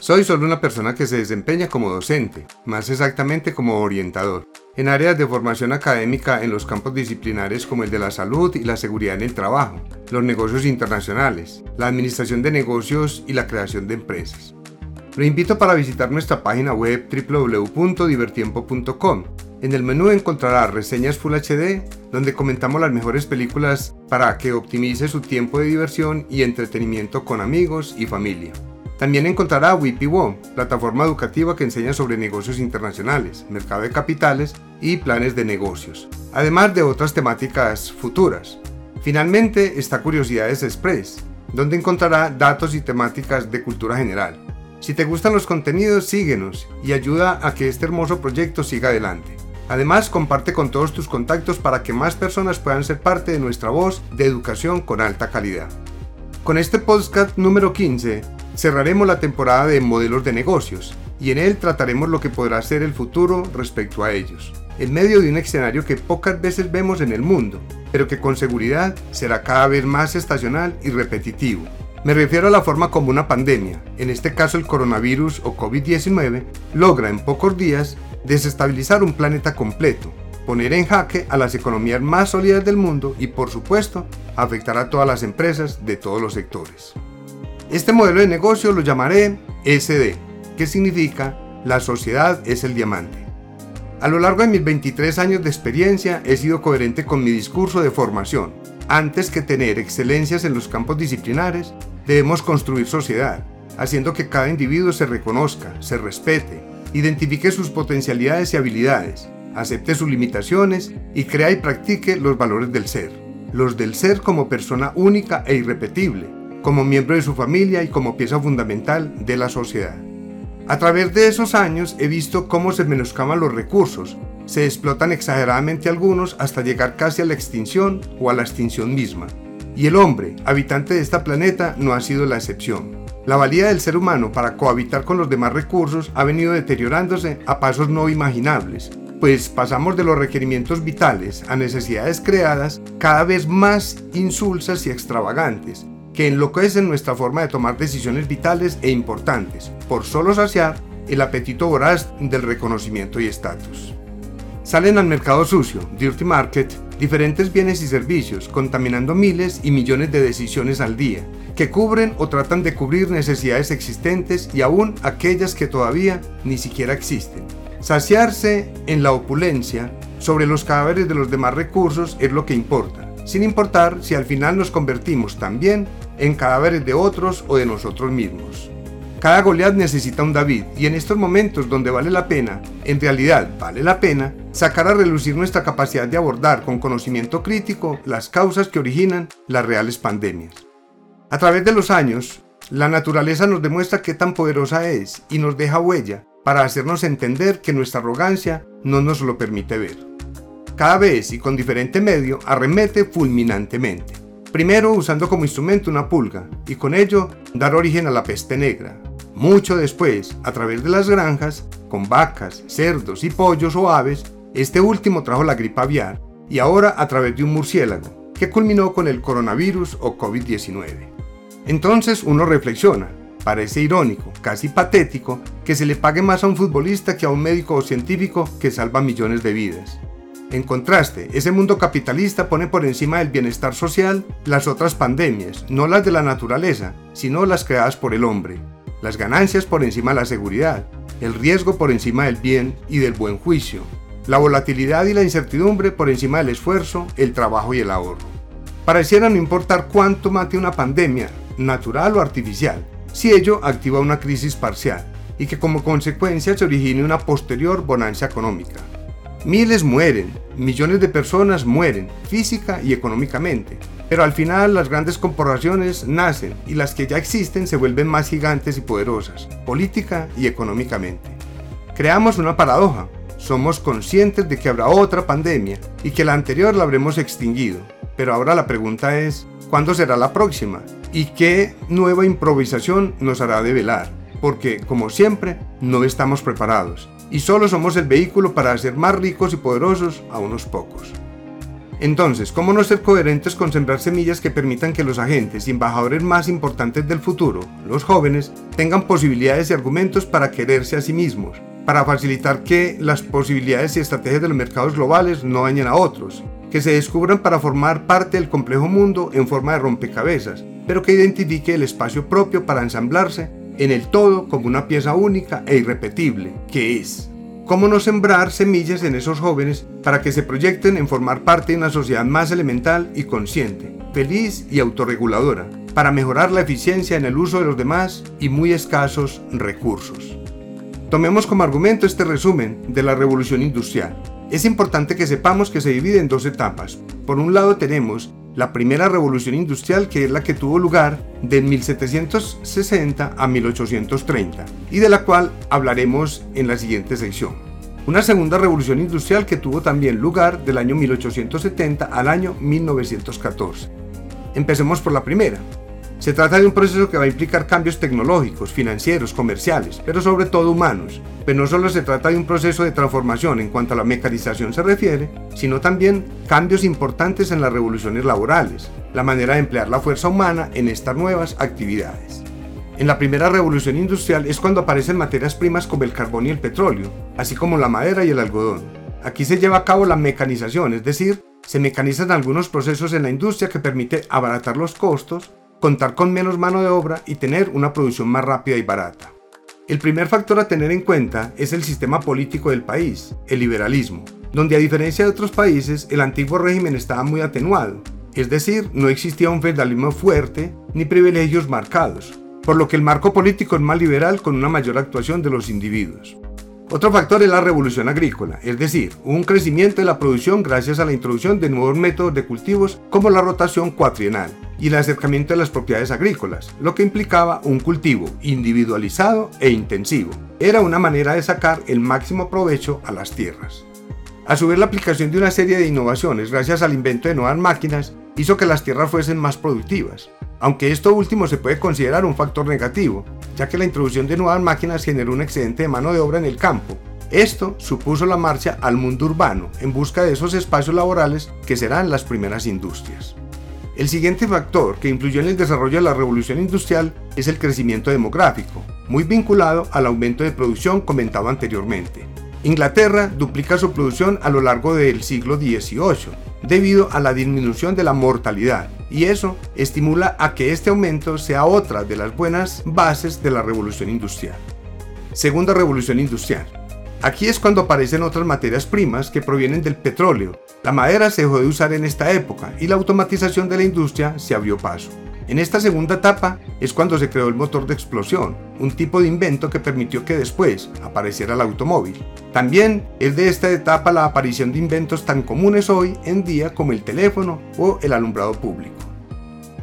Soy solo una persona que se desempeña como docente, más exactamente como orientador, en áreas de formación académica en los campos disciplinares como el de la salud y la seguridad en el trabajo, los negocios internacionales, la administración de negocios y la creación de empresas. Lo invito para visitar nuestra página web www.divertiempo.com. En el menú encontrará reseñas Full HD, donde comentamos las mejores películas para que optimice su tiempo de diversión y entretenimiento con amigos y familia. También encontrará WIPIWO, plataforma educativa que enseña sobre negocios internacionales, mercado de capitales y planes de negocios, además de otras temáticas futuras. Finalmente está Curiosidades Express, donde encontrará datos y temáticas de cultura general. Si te gustan los contenidos, síguenos y ayuda a que este hermoso proyecto siga adelante. Además, comparte con todos tus contactos para que más personas puedan ser parte de nuestra voz de educación con alta calidad. Con este podcast número 15, cerraremos la temporada de modelos de negocios y en él trataremos lo que podrá ser el futuro respecto a ellos, en medio de un escenario que pocas veces vemos en el mundo, pero que con seguridad será cada vez más estacional y repetitivo. Me refiero a la forma como una pandemia, en este caso el coronavirus o COVID-19, logra en pocos días desestabilizar un planeta completo, poner en jaque a las economías más sólidas del mundo y por supuesto afectar a todas las empresas de todos los sectores. Este modelo de negocio lo llamaré SD, que significa la sociedad es el diamante. A lo largo de mis 23 años de experiencia he sido coherente con mi discurso de formación. Antes que tener excelencias en los campos disciplinares, debemos construir sociedad, haciendo que cada individuo se reconozca, se respete, identifique sus potencialidades y habilidades, acepte sus limitaciones y crea y practique los valores del ser, los del ser como persona única e irrepetible, como miembro de su familia y como pieza fundamental de la sociedad. A través de esos años he visto cómo se menoscaban los recursos, se explotan exageradamente algunos hasta llegar casi a la extinción o a la extinción misma. Y el hombre, habitante de este planeta, no ha sido la excepción. La valía del ser humano para cohabitar con los demás recursos ha venido deteriorándose a pasos no imaginables, pues pasamos de los requerimientos vitales a necesidades creadas cada vez más insulsas y extravagantes, que enloquecen nuestra forma de tomar decisiones vitales e importantes, por solo saciar el apetito voraz del reconocimiento y estatus. Salen al mercado sucio, Dirty Market, diferentes bienes y servicios, contaminando miles y millones de decisiones al día, que cubren o tratan de cubrir necesidades existentes y aún aquellas que todavía ni siquiera existen. Saciarse en la opulencia sobre los cadáveres de los demás recursos es lo que importa, sin importar si al final nos convertimos también en cadáveres de otros o de nosotros mismos. Cada Goliat necesita un David y en estos momentos donde vale la pena, en realidad vale la pena, sacar a relucir nuestra capacidad de abordar con conocimiento crítico las causas que originan las reales pandemias. A través de los años, la naturaleza nos demuestra qué tan poderosa es y nos deja huella para hacernos entender que nuestra arrogancia no nos lo permite ver. Cada vez y con diferente medio arremete fulminantemente Primero usando como instrumento una pulga y con ello dar origen a la peste negra. Mucho después, a través de las granjas, con vacas, cerdos y pollos o aves, este último trajo la gripe aviar y ahora a través de un murciélago, que culminó con el coronavirus o COVID-19. Entonces uno reflexiona, parece irónico, casi patético, que se le pague más a un futbolista que a un médico o científico que salva millones de vidas. En contraste, ese mundo capitalista pone por encima del bienestar social las otras pandemias, no las de la naturaleza, sino las creadas por el hombre. Las ganancias por encima de la seguridad, el riesgo por encima del bien y del buen juicio, la volatilidad y la incertidumbre por encima del esfuerzo, el trabajo y el ahorro. Pareciera no importar cuánto mate una pandemia, natural o artificial, si ello activa una crisis parcial y que como consecuencia se origine una posterior bonanza económica. Miles mueren, millones de personas mueren, física y económicamente. Pero al final las grandes corporaciones nacen y las que ya existen se vuelven más gigantes y poderosas, política y económicamente. Creamos una paradoja. Somos conscientes de que habrá otra pandemia y que la anterior la habremos extinguido. Pero ahora la pregunta es, ¿cuándo será la próxima? ¿Y qué nueva improvisación nos hará develar? Porque, como siempre, no estamos preparados y solo somos el vehículo para hacer más ricos y poderosos a unos pocos. Entonces, ¿cómo no ser coherentes con sembrar semillas que permitan que los agentes y embajadores más importantes del futuro, los jóvenes, tengan posibilidades y argumentos para quererse a sí mismos, para facilitar que las posibilidades y estrategias de los mercados globales no dañen a otros, que se descubran para formar parte del complejo mundo en forma de rompecabezas, pero que identifique el espacio propio para ensamblarse en el todo como una pieza única e irrepetible, que es. ¿Cómo no sembrar semillas en esos jóvenes para que se proyecten en formar parte de una sociedad más elemental y consciente, feliz y autorreguladora, para mejorar la eficiencia en el uso de los demás y muy escasos recursos? Tomemos como argumento este resumen de la revolución industrial. Es importante que sepamos que se divide en dos etapas. Por un lado tenemos la primera revolución industrial que es la que tuvo lugar de 1760 a 1830 y de la cual hablaremos en la siguiente sección. Una segunda revolución industrial que tuvo también lugar del año 1870 al año 1914. Empecemos por la primera. Se trata de un proceso que va a implicar cambios tecnológicos, financieros, comerciales, pero sobre todo humanos. Pero no solo se trata de un proceso de transformación en cuanto a la mecanización se refiere, sino también cambios importantes en las revoluciones laborales, la manera de emplear la fuerza humana en estas nuevas actividades. En la primera revolución industrial es cuando aparecen materias primas como el carbón y el petróleo, así como la madera y el algodón. Aquí se lleva a cabo la mecanización, es decir, se mecanizan algunos procesos en la industria que permite abaratar los costos, contar con menos mano de obra y tener una producción más rápida y barata. El primer factor a tener en cuenta es el sistema político del país, el liberalismo, donde a diferencia de otros países el antiguo régimen estaba muy atenuado, es decir, no existía un feudalismo fuerte ni privilegios marcados, por lo que el marco político es más liberal con una mayor actuación de los individuos. Otro factor es la revolución agrícola, es decir, un crecimiento de la producción gracias a la introducción de nuevos métodos de cultivos como la rotación cuatrienal y el acercamiento de las propiedades agrícolas, lo que implicaba un cultivo individualizado e intensivo. Era una manera de sacar el máximo provecho a las tierras. A su vez, la aplicación de una serie de innovaciones gracias al invento de nuevas máquinas hizo que las tierras fuesen más productivas, aunque esto último se puede considerar un factor negativo, ya que la introducción de nuevas máquinas generó un excedente de mano de obra en el campo. Esto supuso la marcha al mundo urbano en busca de esos espacios laborales que serán las primeras industrias. El siguiente factor que influyó en el desarrollo de la revolución industrial es el crecimiento demográfico, muy vinculado al aumento de producción comentado anteriormente. Inglaterra duplica su producción a lo largo del siglo XVIII, debido a la disminución de la mortalidad, y eso estimula a que este aumento sea otra de las buenas bases de la revolución industrial. Segunda revolución industrial. Aquí es cuando aparecen otras materias primas que provienen del petróleo. La madera se dejó de usar en esta época y la automatización de la industria se abrió paso. En esta segunda etapa es cuando se creó el motor de explosión, un tipo de invento que permitió que después apareciera el automóvil. También es de esta etapa la aparición de inventos tan comunes hoy en día como el teléfono o el alumbrado público.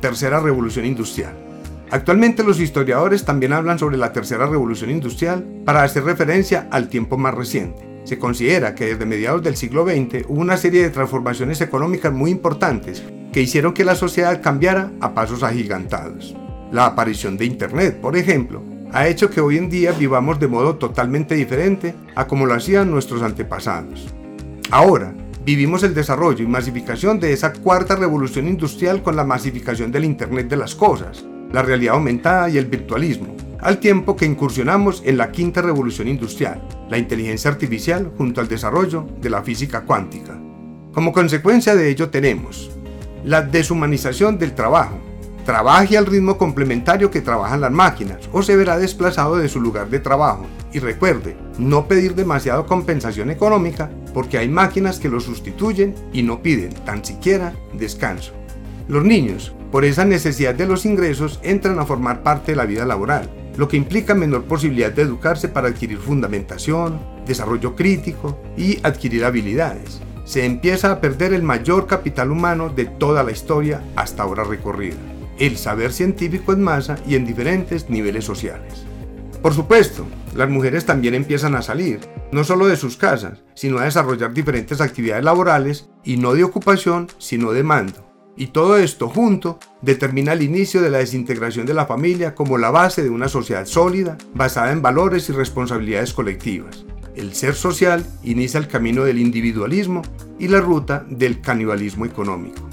Tercera revolución industrial. Actualmente los historiadores también hablan sobre la tercera revolución industrial para hacer referencia al tiempo más reciente. Se considera que desde mediados del siglo XX hubo una serie de transformaciones económicas muy importantes que hicieron que la sociedad cambiara a pasos agigantados. La aparición de Internet, por ejemplo, ha hecho que hoy en día vivamos de modo totalmente diferente a como lo hacían nuestros antepasados. Ahora, vivimos el desarrollo y masificación de esa cuarta revolución industrial con la masificación del Internet de las cosas, la realidad aumentada y el virtualismo, al tiempo que incursionamos en la quinta revolución industrial, la inteligencia artificial junto al desarrollo de la física cuántica. Como consecuencia de ello tenemos la deshumanización del trabajo. Trabaje al ritmo complementario que trabajan las máquinas o se verá desplazado de su lugar de trabajo. Y recuerde, no pedir demasiado compensación económica porque hay máquinas que lo sustituyen y no piden tan siquiera descanso. Los niños, por esa necesidad de los ingresos, entran a formar parte de la vida laboral, lo que implica menor posibilidad de educarse para adquirir fundamentación, desarrollo crítico y adquirir habilidades se empieza a perder el mayor capital humano de toda la historia hasta ahora recorrida, el saber científico en masa y en diferentes niveles sociales. Por supuesto, las mujeres también empiezan a salir, no solo de sus casas, sino a desarrollar diferentes actividades laborales y no de ocupación, sino de mando. Y todo esto junto determina el inicio de la desintegración de la familia como la base de una sociedad sólida, basada en valores y responsabilidades colectivas. el ser social inicia el camino del individualismo y la ruta del canibalismo económico.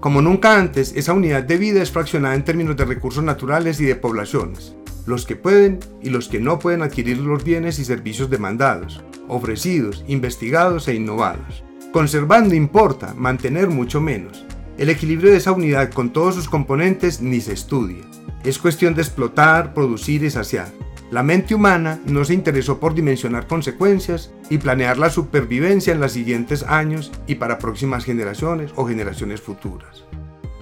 Como nunca antes, esa unidad de vida es fraccionada en términos de recursos naturales y de poblaciones, los que pueden y los que no pueden adquirir los bienes y servicios demandados, ofrecidos, investigados e innovados. Conservando importa, mantener mucho menos. El equilibrio de esa unidad con todos sus componentes ni se estudia. Es cuestión de explotar, producir y saciar. La mente humana no se interesó por dimensionar consecuencias y planear la supervivencia en los siguientes años y para próximas generaciones o generaciones futuras.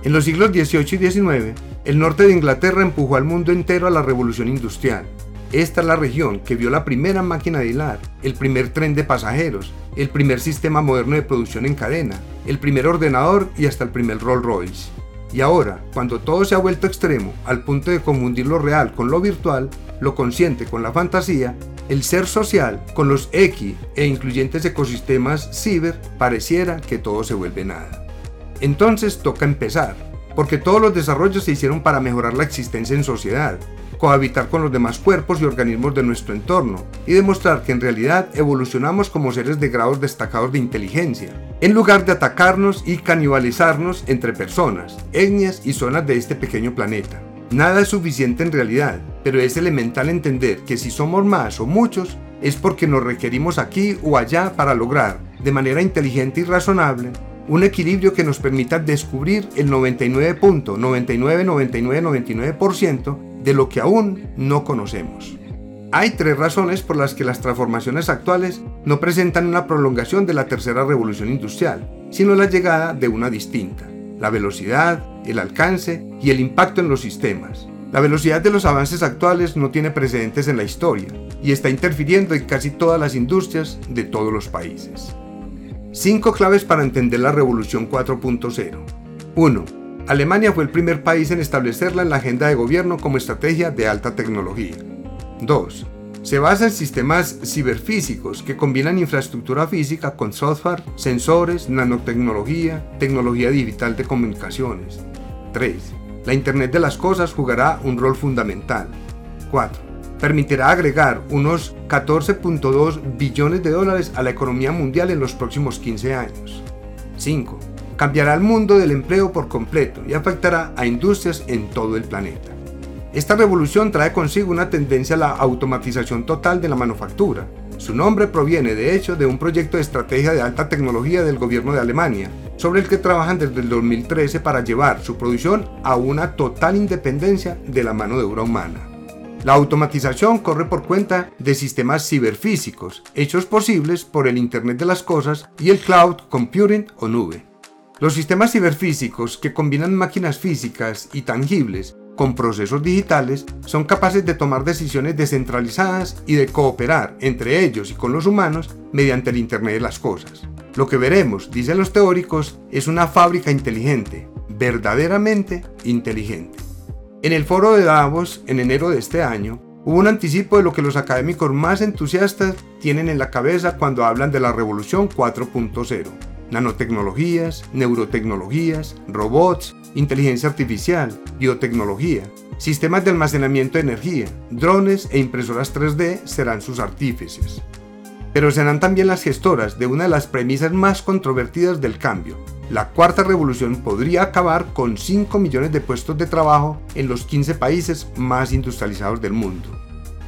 En los siglos XVIII y XIX, el norte de Inglaterra empujó al mundo entero a la revolución industrial. Esta es la región que vio la primera máquina de hilar, el primer tren de pasajeros, el primer sistema moderno de producción en cadena, el primer ordenador y hasta el primer Rolls Royce. Y ahora, cuando todo se ha vuelto extremo, al punto de confundir lo real con lo virtual, lo consciente con la fantasía, el ser social con los X e incluyentes ecosistemas ciber, pareciera que todo se vuelve nada. Entonces toca empezar, porque todos los desarrollos se hicieron para mejorar la existencia en sociedad, cohabitar con los demás cuerpos y organismos de nuestro entorno y demostrar que en realidad evolucionamos como seres de grados destacados de inteligencia, en lugar de atacarnos y canibalizarnos entre personas, etnias y zonas de este pequeño planeta. Nada es suficiente en realidad, pero es elemental entender que si somos más o muchos, es porque nos requerimos aquí o allá para lograr, de manera inteligente y razonable, un equilibrio que nos permita descubrir el 99.999999% de lo que aún no conocemos. Hay tres razones por las que las transformaciones actuales no presentan una prolongación de la tercera revolución industrial, sino la llegada de una distinta, la velocidad, el alcance y el impacto en los sistemas. La velocidad de los avances actuales no tiene precedentes en la historia y está interfiriendo en casi todas las industrias de todos los países. 5 claves para entender la Revolución 4.0. 1. Alemania fue el primer país en establecerla en la agenda de gobierno como estrategia de alta tecnología. 2. Se basa en sistemas ciberfísicos que combinan infraestructura física con software, sensores, nanotecnología, tecnología digital de comunicaciones. 3. La Internet de las Cosas jugará un rol fundamental. 4 permitirá agregar unos 14.2 billones de dólares a la economía mundial en los próximos 15 años. 5. Cambiará el mundo del empleo por completo y afectará a industrias en todo el planeta. Esta revolución trae consigo una tendencia a la automatización total de la manufactura. Su nombre proviene de hecho de un proyecto de estrategia de alta tecnología del gobierno de Alemania, sobre el que trabajan desde el 2013 para llevar su producción a una total independencia de la mano de obra humana. La automatización corre por cuenta de sistemas ciberfísicos, hechos posibles por el Internet de las Cosas y el cloud computing o nube. Los sistemas ciberfísicos que combinan máquinas físicas y tangibles con procesos digitales son capaces de tomar decisiones descentralizadas y de cooperar entre ellos y con los humanos mediante el Internet de las Cosas. Lo que veremos, dicen los teóricos, es una fábrica inteligente, verdaderamente inteligente. En el foro de Davos, en enero de este año, hubo un anticipo de lo que los académicos más entusiastas tienen en la cabeza cuando hablan de la revolución 4.0. Nanotecnologías, neurotecnologías, robots, inteligencia artificial, biotecnología, sistemas de almacenamiento de energía, drones e impresoras 3D serán sus artífices. Pero serán también las gestoras de una de las premisas más controvertidas del cambio, la cuarta revolución podría acabar con 5 millones de puestos de trabajo en los 15 países más industrializados del mundo.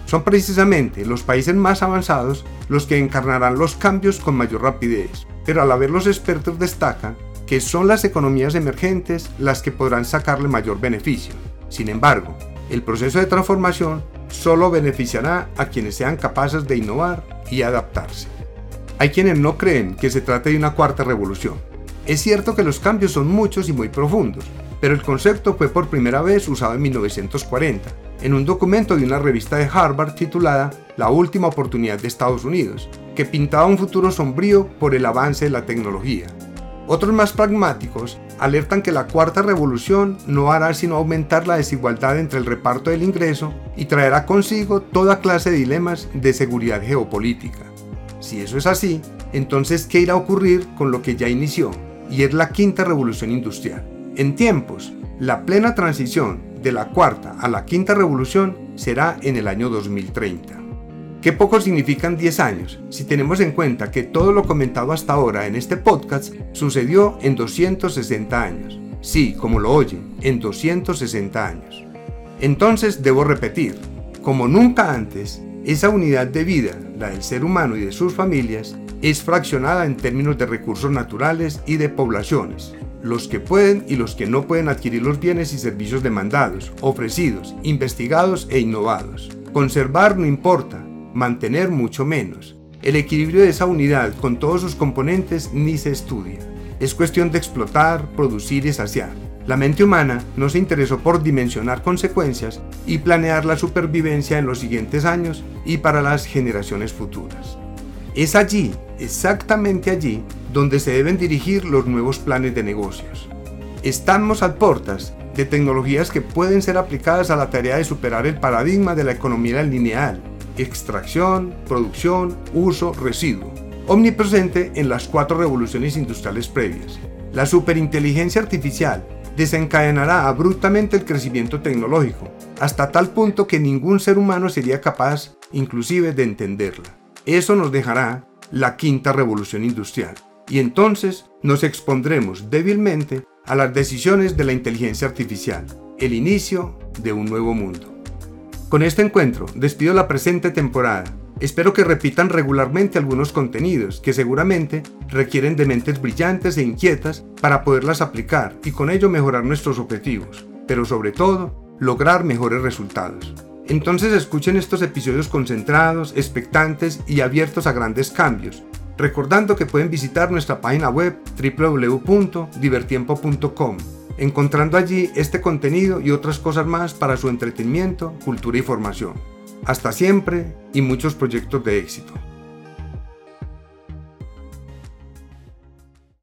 Son precisamente los países más avanzados los que encarnarán los cambios con mayor rapidez, pero a la los expertos destacan que son las economías emergentes las que podrán sacarle mayor beneficio. Sin embargo, el proceso de transformación solo beneficiará a quienes sean capaces de innovar y adaptarse. Hay quienes no creen que se trate de una cuarta revolución, es cierto que los cambios son muchos y muy profundos, pero el concepto fue por primera vez usado en 1940, en un documento de una revista de Harvard titulada La última oportunidad de Estados Unidos, que pintaba un futuro sombrío por el avance de la tecnología. Otros más pragmáticos alertan que la cuarta revolución no hará sino aumentar la desigualdad entre el reparto del ingreso y traerá consigo toda clase de dilemas de seguridad geopolítica. Si eso es así, entonces ¿qué irá a ocurrir con lo que ya inició? y es la quinta revolución industrial. En tiempos, la plena transición de la cuarta a la quinta revolución será en el año 2030. Qué poco significan 10 años si tenemos en cuenta que todo lo comentado hasta ahora en este podcast sucedió en 260 años. Sí, como lo oyen, en 260 años. Entonces debo repetir, como nunca antes, esa unidad de vida, la del ser humano y de sus familias, es fraccionada en términos de recursos naturales y de poblaciones, los que pueden y los que no pueden adquirir los bienes y servicios demandados, ofrecidos, investigados e innovados. Conservar no importa, mantener mucho menos. El equilibrio de esa unidad con todos sus componentes ni se estudia. Es cuestión de explotar, producir y saciar. La mente humana no se interesó por dimensionar consecuencias y planear la supervivencia en los siguientes años y para las generaciones futuras. Es allí, exactamente allí, donde se deben dirigir los nuevos planes de negocios. Estamos al portas de tecnologías que pueden ser aplicadas a la tarea de superar el paradigma de la economía lineal, extracción, producción, uso, residuo, omnipresente en las cuatro revoluciones industriales previas. La superinteligencia artificial desencadenará abruptamente el crecimiento tecnológico, hasta tal punto que ningún ser humano sería capaz inclusive de entenderla. Eso nos dejará la quinta revolución industrial, y entonces nos expondremos débilmente a las decisiones de la inteligencia artificial, el inicio de un nuevo mundo. Con este encuentro despido la presente temporada. Espero que repitan regularmente algunos contenidos que seguramente requieren de mentes brillantes e inquietas para poderlas aplicar y con ello mejorar nuestros objetivos, pero sobre todo lograr mejores resultados. Entonces escuchen estos episodios concentrados, expectantes y abiertos a grandes cambios, recordando que pueden visitar nuestra página web www.divertiempo.com encontrando allí este contenido y otras cosas más para su entretenimiento, cultura y formación. Hasta siempre y muchos proyectos de éxito.